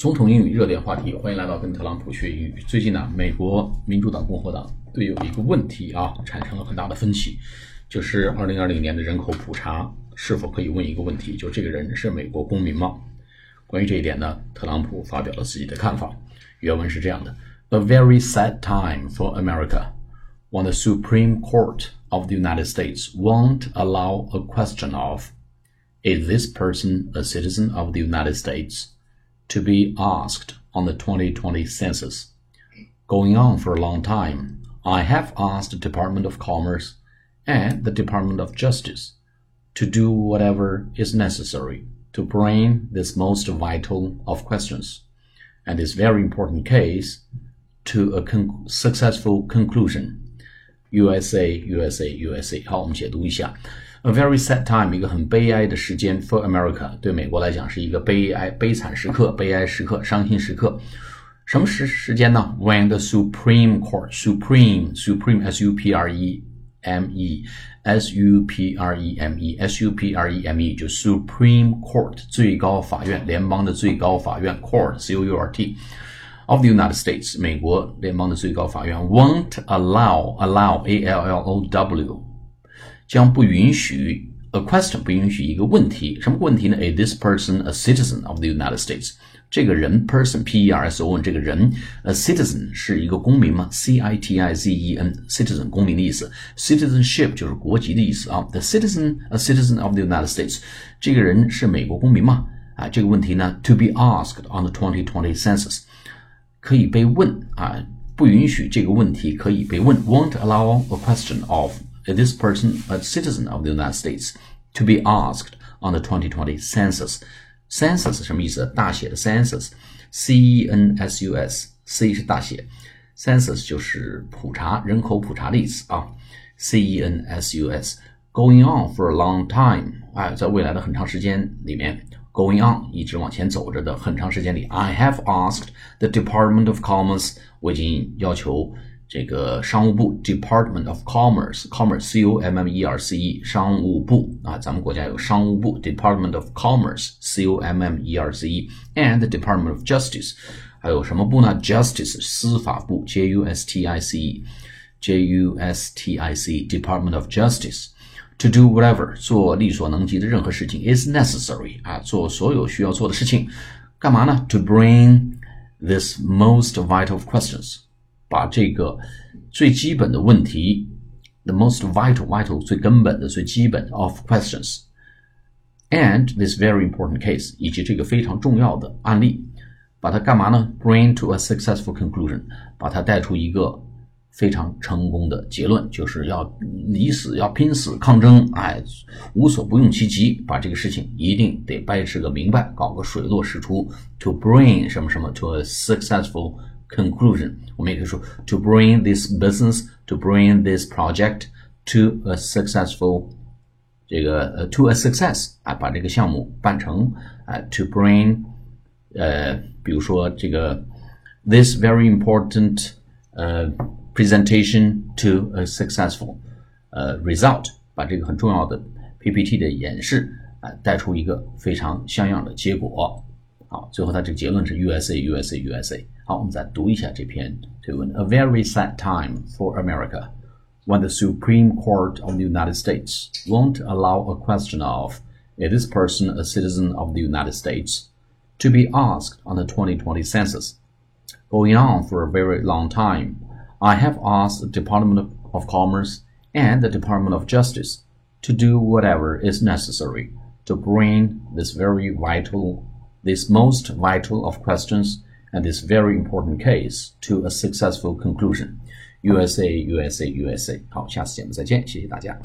总统英语热点话题，欢迎来到跟特朗普学英语。最近呢，美国民主党、共和党对有一个问题啊产生了很大的分歧，就是二零二零年的人口普查是否可以问一个问题，就这个人是美国公民吗？关于这一点呢，特朗普发表了自己的看法。原文是这样的：A very sad time for America when the Supreme Court of the United States won't allow a question of is this person a citizen of the United States? To be asked on the 2020 census. Going on for a long time, I have asked the Department of Commerce and the Department of Justice to do whatever is necessary to bring this most vital of questions and this very important case to a con successful conclusion. USA, USA, USA. 好，我们解读一下。A very sad time，一个很悲哀的时间，for America，对美国来讲是一个悲哀、悲惨时刻、悲哀时刻、伤心时刻。什么时时间呢？When the Supreme Court，Supreme，S-U-P-R-E-M-E，S-U-P-R-E-M-E，S-U-P-R-E-M-E，就 Supreme Court，最高法院，联邦的最高法院，Court，C-O-U-R-T。 Of the United States，美国联邦的最高法院，won't allow，allow，A-L-L-O-W。将不允许 a question 不允许一个问题，什么问题呢？Is this person a citizen of the United States？这个人 person p e r s o n 这个人 a citizen 是一个公民吗？c i t i z e n citizen 公民的意思，citizenship 就是国籍的意思啊。The citizen a citizen of the United States，这个人是美国公民吗？啊，这个问题呢，to be asked on the 2020 census， 可以被问啊，不允许这个问题可以被问，won't allow a question of this person a citizen of the United States to be asked on the 2020 census. Census 什么意思？大写的 census，c e n s u s，c 是大写，census 就是普查人口普查的意思啊，c e n s u s。Going on for a long time，哎，在未来的很长时间里面 ，going on 一直往前走着的很长时间里，I have asked the Department of Commerce，我已经要求这个商务部 Department of Commerce，Commerce C O M M E R C E 商务部啊，咱们国家有商务部 Department of Commerce C O M M E R C E，and the Department of Justice，还有什么部呢？Justice 司法部 J U S T I C E，J U S T I C Department of Justice。 To do whatever，做力所能及的任何事情，is necessary 啊，做所有需要做的事情，干嘛呢？To bring this most vital questions。把这个最基本的问题，the most vital vital 最根本的最基本 of questions and this very important case 以及这个非常重要的案例，把它干嘛呢？Bring to a successful conclusion，把它带出一个 非常成功的结论，就是要以死要拼死抗争，哎，无所不用其极，把这个事情一定得掰扯个明白，搞个水落石出。To bring 什么什么 to a successful conclusion，我们也可以说 to bring this business to bring this project to a successful 这个呃 to a success 啊，把这个项目办成啊 to bring 呃比如说这个 this very important 呃 presentation to a successful 呃 result，把这个很重要的 PPT 的演示啊带出一个非常像样的结果。好，最后它这个结论是 USA USA USA。好，我们再读一下这篇推文。A very sad time for America when the Supreme Court of the United States won't allow a question of is this person a citizen of the United States to be asked on the 2020 census. Going on for a very long time, I have asked the Department of Commerce and the Department of Justice to do whatever is necessary to bring this very vital this most vital of questions and this very important case to a successful conclusion. USA, USA, USA。好，下次节目再见，谢谢大家。